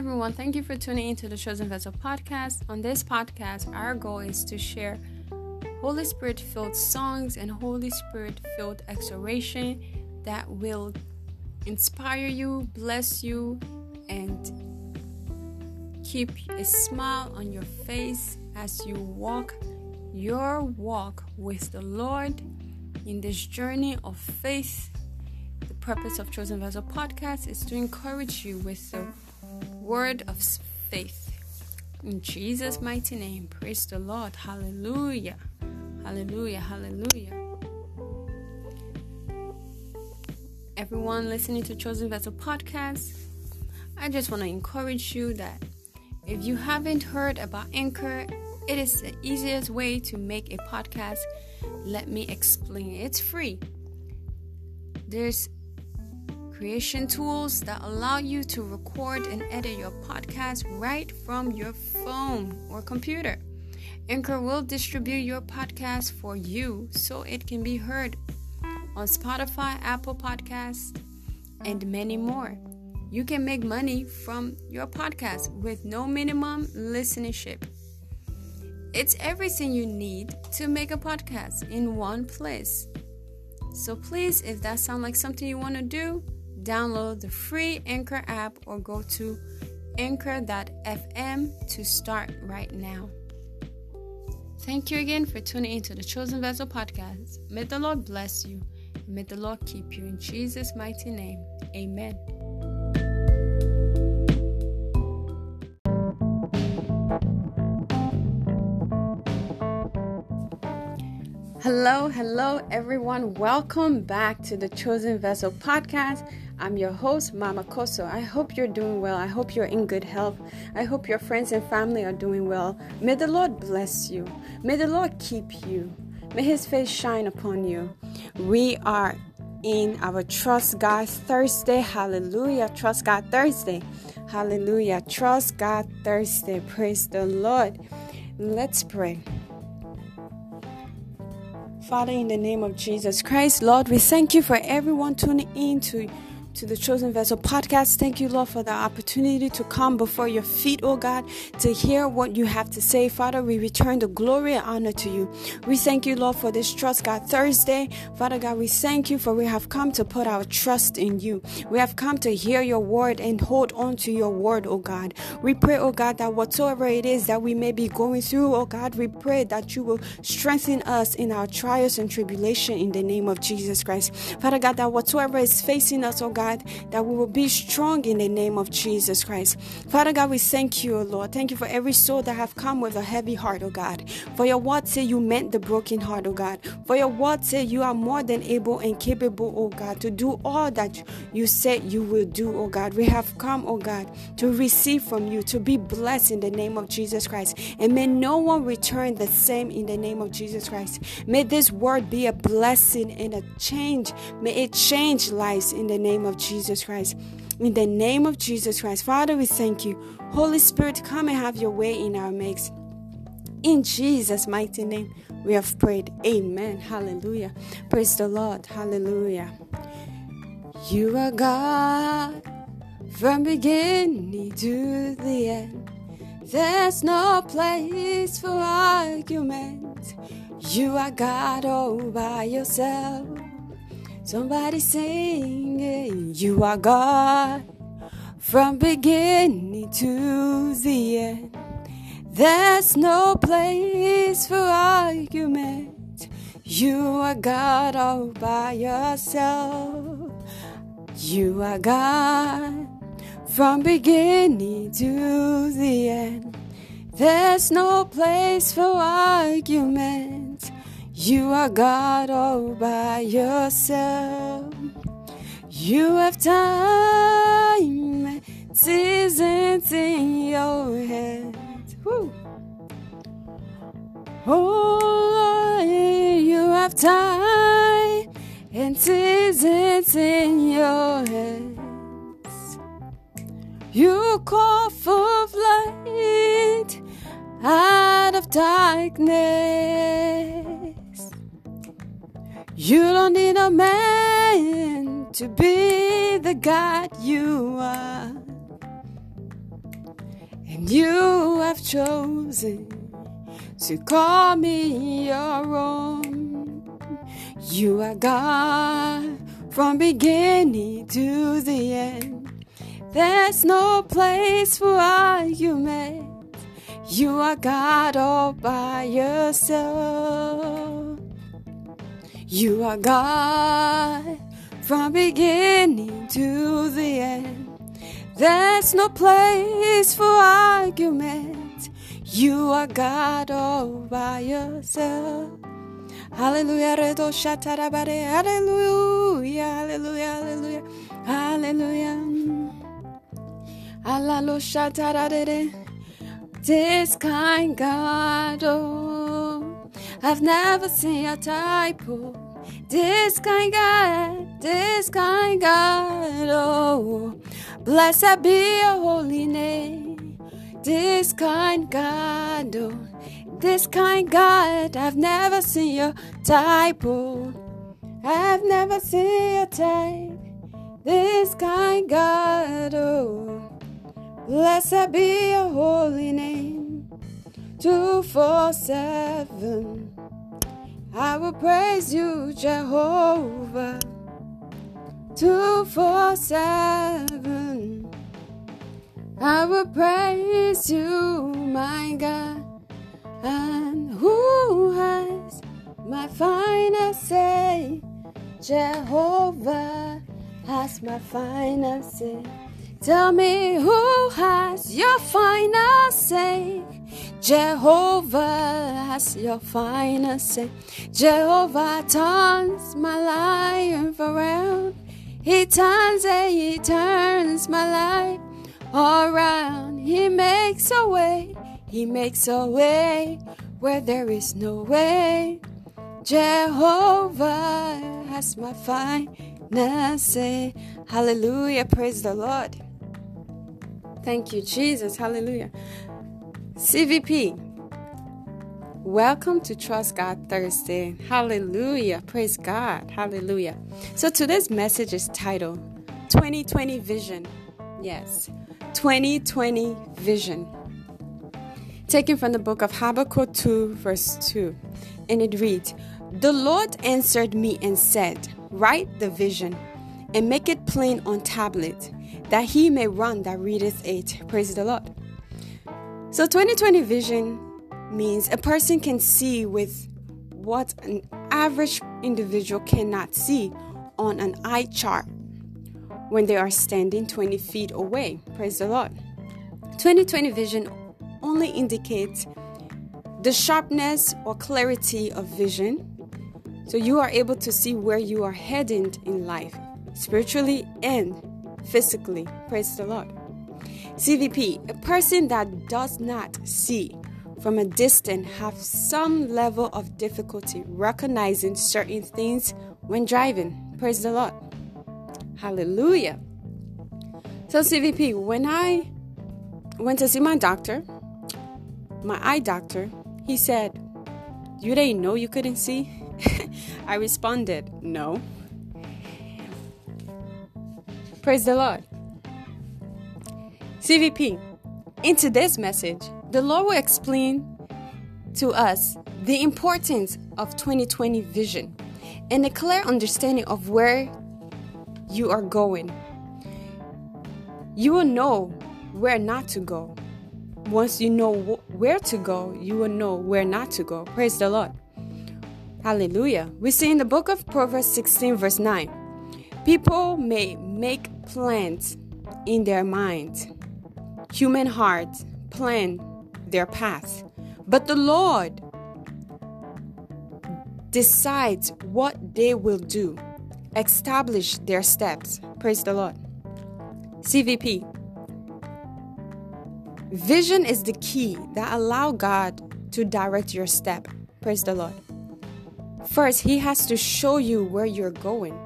everyone. Thank you for tuning into the Chosen Vessel podcast. On this podcast, our goal is to share Holy Spirit filled songs and Holy Spirit filled exhortation that will inspire you, bless you, and keep a smile on your face as you walk your walk with the Lord in this journey of faith. The purpose of Chosen Vessel podcast is to encourage you with the word of faith. In Jesus' mighty name, praise the Lord. Hallelujah. Hallelujah. Hallelujah. Everyone listening to Chosen Vessel podcast, I just want to encourage you that if you haven't heard about Anchor, it is the easiest way to make a podcast. Let me explain. It's free. There's creation tools that allow you to record and edit your podcast right from your phone or computer. Anchor will distribute your podcast for you so it can be heard on Spotify, Apple Podcasts, and many more. You can make money from your podcast with no minimum listenership. It's everything you need to make a podcast in one place. So please, if that sounds like something you want to do, download the free Anchor app or go to anchor.fm to start right now. Thank you again for tuning into the Chosen Vessel podcast. May the Lord bless you. May the Lord keep you in Jesus' mighty name. Amen. Hello, hello, everyone. Welcome back to the Chosen Vessel podcast. I'm your host, Mama Kosso. I hope you're doing well. I hope you're in good health. I hope your friends and family are doing well. May the Lord bless you. May the Lord keep you. May His face shine upon you. We are in our Trust God Thursday. Hallelujah. Trust God Thursday. Hallelujah. Trust God Thursday. Praise the Lord. Let's pray. Father, in the name of Jesus Christ, Lord, we thank you for everyone tuning in to to the Chosen Vessel podcast. Thank you, Lord, for the opportunity to come before your feet, oh God, to hear what you have to say. Father, we return the glory and honor to you. We thank you, Lord, for this Trust God Thursday. Father God, we thank you for we have come to put our trust in you. We have come to hear your word and hold on to your word, oh God. We pray, oh God, that whatsoever it is that we may be going through, oh God, we pray that you will strengthen us in our trials and tribulation in the name of Jesus Christ. Father God, that whatsoever is facing us, oh God, God, that we will be strong in the name of Jesus Christ. Father God, we thank you, O Lord. Thank you for every soul that have come with a heavy heart, O God. For your word say you meant the broken heart, O God. For your word say you are more than able and capable, O God, to do all that you said you will do, O God. We have come, O God, to receive from you, to be blessed in the name of Jesus Christ. And may no one return the same in the name of Jesus Christ. May this word be a blessing and a change. May it change lives in the name of of Jesus Christ. In the name of Jesus Christ, Father, we thank you. Holy Spirit, come and have your way in our midst. In Jesus' mighty name, we have prayed. Amen. Hallelujah. Praise the Lord. Hallelujah. You are God from beginning to the end. There's no place for argument. You are God all by yourself. Somebody singing, You are God from beginning to the end. There's no place for argument. You are God all by yourself. You are God from beginning to the end. There's no place for argument. You are God all by yourself. You have time, seasons in your hands. Woo. Oh, you have time and seasons in your hands. You call for light out of darkness. You don't need a man to be the God you are. and you have chosen to call me your own. You are God from beginning to the end. There's no place for argument. You are God all by yourself. You are God from beginning to the end. There's no place for argument. You are God all by yourself. Hallelujah, redo shatarabare. Hallelujah, hallelujah, hallelujah, hallelujah. Alalo shatarare. This kind God, oh, I've never seen a type. This kind God, this kind God, oh. Blessed be your holy name. This kind God, oh, this kind God, I've never seen your type, oh. I've never seen your type. This kind God, oh. Blessed be your holy name. Two, four, seven. I will praise you, Jehovah. Two, four, seven. I will praise you, my God. And who has my final say? Jehovah has my final say. Tell me who has your final say? Jehovah has your final say. Jehovah turns my life around. He turns it, he turns my life around. He makes a way, he makes a way where there is no way. Jehovah has my final say. Hallelujah, praise the Lord. Thank you, Jesus. Hallelujah. CVP, welcome to Trust God Thursday. Hallelujah. Praise God. Hallelujah. So today's message is titled 2020 Vision. Yes, 2020 Vision. Taken from the book of Habakkuk 2, verse 2. And it reads The Lord answered me and said, Write the vision and make it plain on tablet that he may run that readeth it. Praise the Lord. So 2020 vision means a person can see with what an average individual cannot see on an eye chart when they are standing 20 feet away. Praise the Lord. 2020 vision only indicates the sharpness or clarity of vision. So you are able to see where you are headed in life, spiritually and physically. Praise the Lord. CVP, a person that does not see from a distance have some level of difficulty recognizing certain things when driving. Praise the Lord. Hallelujah. So CVP, when I went to see my doctor, my eye doctor, he said, "You didn't know you couldn't see?" I responded, "No." Praise the Lord. CVP, in today's message, the Lord will explain to us the importance of 2020 vision and a clear understanding of where you are going. You will know where not to go. Once you know where to go, you will know where not to go. Praise the Lord. Hallelujah. We see in the book of Proverbs 16, verse 9 people may make plans in their mind, human hearts plan their path, but the Lord decides what they will do, establish their steps. Praise the Lord. CVP. Vision is the key that allow God to direct your step. Praise the Lord. First, he has to show you where you're going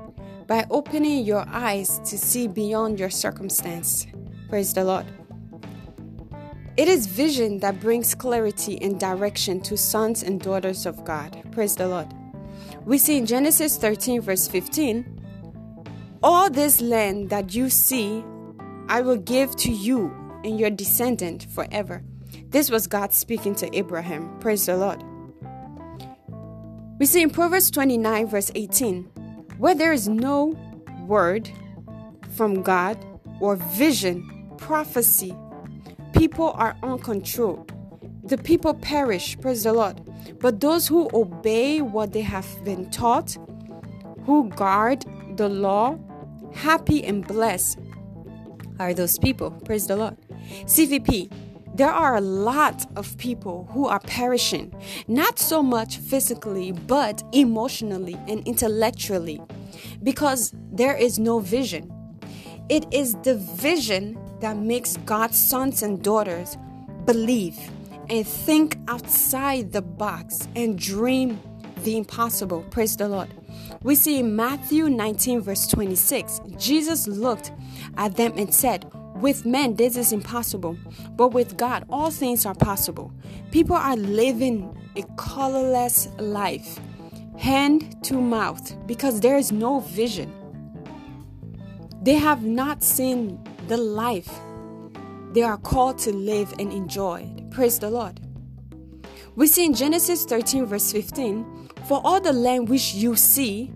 by opening your eyes to see beyond your circumstance. Praise the Lord. It is vision that brings clarity and direction to sons and daughters of God. Praise the Lord. We see in Genesis 13, verse 15 All this land that you see, I will give to you and your descendant forever. This was God speaking to Abraham. Praise the Lord. We see in Proverbs 29, verse 18, where there is no word from God or vision, prophecy, people are uncontrolled. The people perish, praise the Lord. But those who obey what they have been taught, who guard the law, happy and blessed are those people, praise the Lord. CVP, there are a lot of people who are perishing, not so much physically, but emotionally and intellectually, because there is no vision. It is the vision that makes God's sons and daughters believe and think outside the box and dream the impossible. Praise the Lord. We see in Matthew 19, verse 26, Jesus looked at them and said, with men, this is impossible, but with God, all things are possible. People are living a colorless life, hand to mouth, because there is no vision. They have not seen the life they are called to live and enjoy. Praise the Lord. We see in Genesis 13, verse 15 For all the land which you see,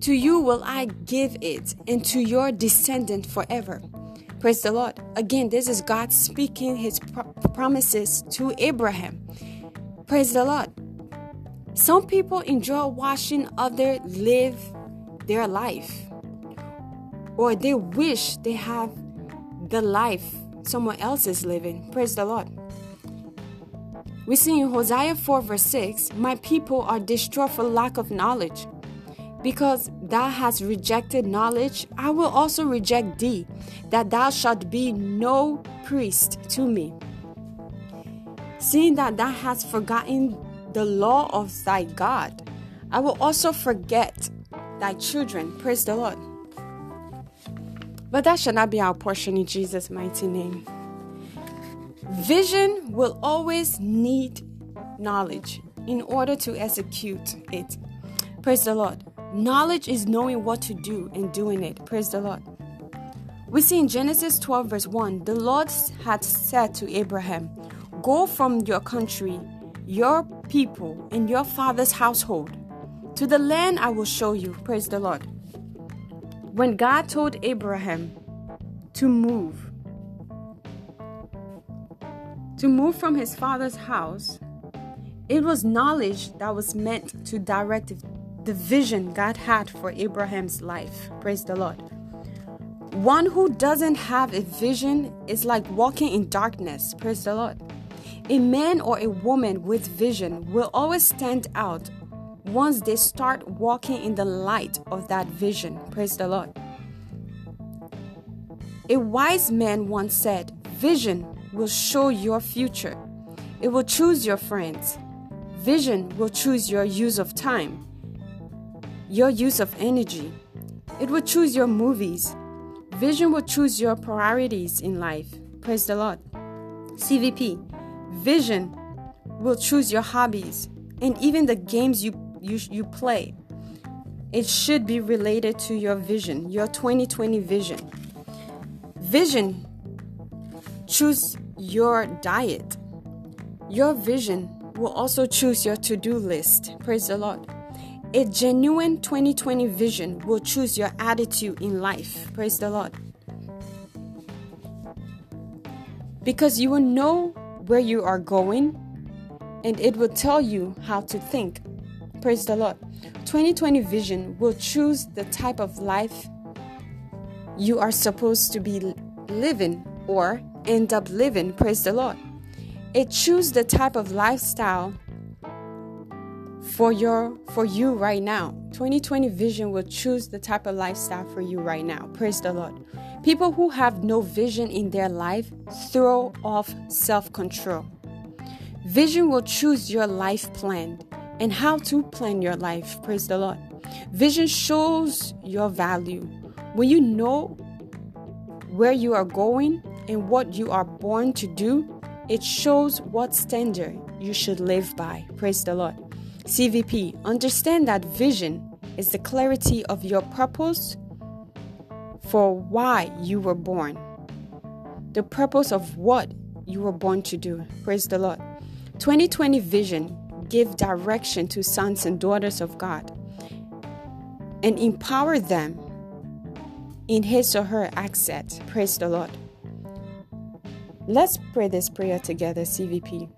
to you will I give it, and to your descendant forever. Praise the Lord. Again, this is God speaking his pro- promises to Abraham. Praise the Lord. Some people enjoy watching others live their life, or they wish they have the life someone else is living. Praise the Lord. We see in Hosea 4, verse 6 My people are destroyed for lack of knowledge. Because thou hast rejected knowledge, I will also reject thee, that thou shalt be no priest to me. Seeing that thou hast forgotten the law of thy God, I will also forget thy children. Praise the Lord. But that shall not be our portion in Jesus' mighty name. Vision will always need knowledge in order to execute it. Praise the Lord. Knowledge is knowing what to do and doing it. Praise the Lord. We see in Genesis 12, verse 1 the Lord had said to Abraham, Go from your country, your people, and your father's household to the land I will show you. Praise the Lord. When God told Abraham to move, to move from his father's house, it was knowledge that was meant to direct the vision God had for Abraham's life. Praise the Lord. One who doesn't have a vision is like walking in darkness. Praise the Lord. A man or a woman with vision will always stand out once they start walking in the light of that vision. Praise the Lord. A wise man once said, Vision will show your future. It will choose your friends. Vision will choose your use of time your use of energy. It will choose your movies. Vision will choose your priorities in life. Praise the Lord. CVP. Vision will choose your hobbies and even the games you, you, you play. It should be related to your vision, your 2020 vision. Vision choose your diet. Your vision will also choose your to do list. Praise the Lord. A genuine 2020 vision will choose your attitude in life. Praise the Lord. Because you will know where you are going and it will tell you how to think. Praise the Lord. 2020 vision will choose the type of life you are supposed to be living or end up living. Praise the Lord. It choose the type of lifestyle for your for you right now 2020 vision will choose the type of lifestyle for you right now praise the lord people who have no vision in their life throw off self-control vision will choose your life plan and how to plan your life praise the lord vision shows your value when you know where you are going and what you are born to do it shows what standard you should live by praise the lord CVP, understand that vision is the clarity of your purpose for why you were born. the purpose of what you were born to do. Praise the Lord. 2020 vision give direction to sons and daughters of God and empower them in his or her accent. Praise the Lord. Let's pray this prayer together, CVP.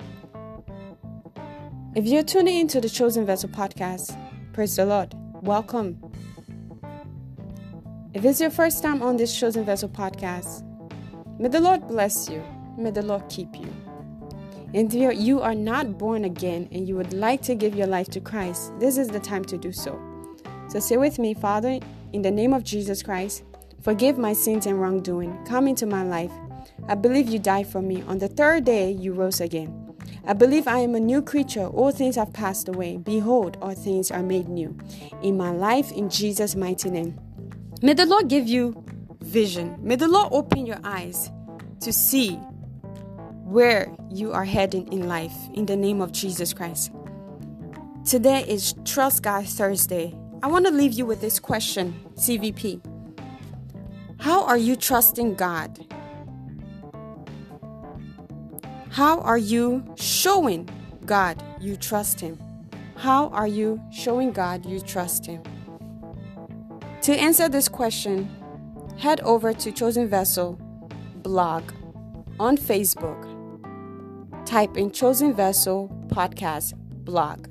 If you're tuning into the Chosen Vessel podcast, praise the Lord. Welcome. If it's your first time on this Chosen Vessel podcast, may the Lord bless you. May the Lord keep you. And if you are not born again and you would like to give your life to Christ, this is the time to do so. So say with me, Father, in the name of Jesus Christ, forgive my sins and wrongdoing. Come into my life. I believe you died for me. On the third day, you rose again. I believe I am a new creature. All things have passed away. Behold, all things are made new. In my life, in Jesus' mighty name. May the Lord give you vision. May the Lord open your eyes to see where you are heading in life in the name of Jesus Christ. Today is Trust God Thursday. I want to leave you with this question, CVP. How are you trusting God? How are you showing God you trust Him? How are you showing God you trust Him? To answer this question, head over to Chosen Vessel blog on Facebook. Type in Chosen Vessel Podcast blog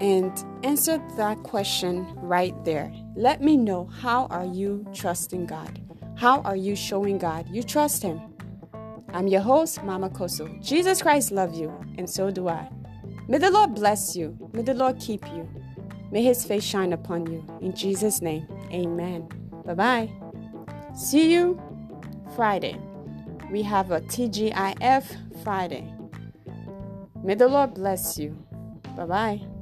and answer that question right there. Let me know how are you trusting God? How are you showing God you trust him? I'm your host, Mama Kosso. Jesus Christ love you, and so do I. May the Lord bless you. May the Lord keep you. May his face shine upon you. In Jesus' name, amen. Bye bye. See you Friday. We have a TGIF Friday. May the Lord bless you. Bye bye.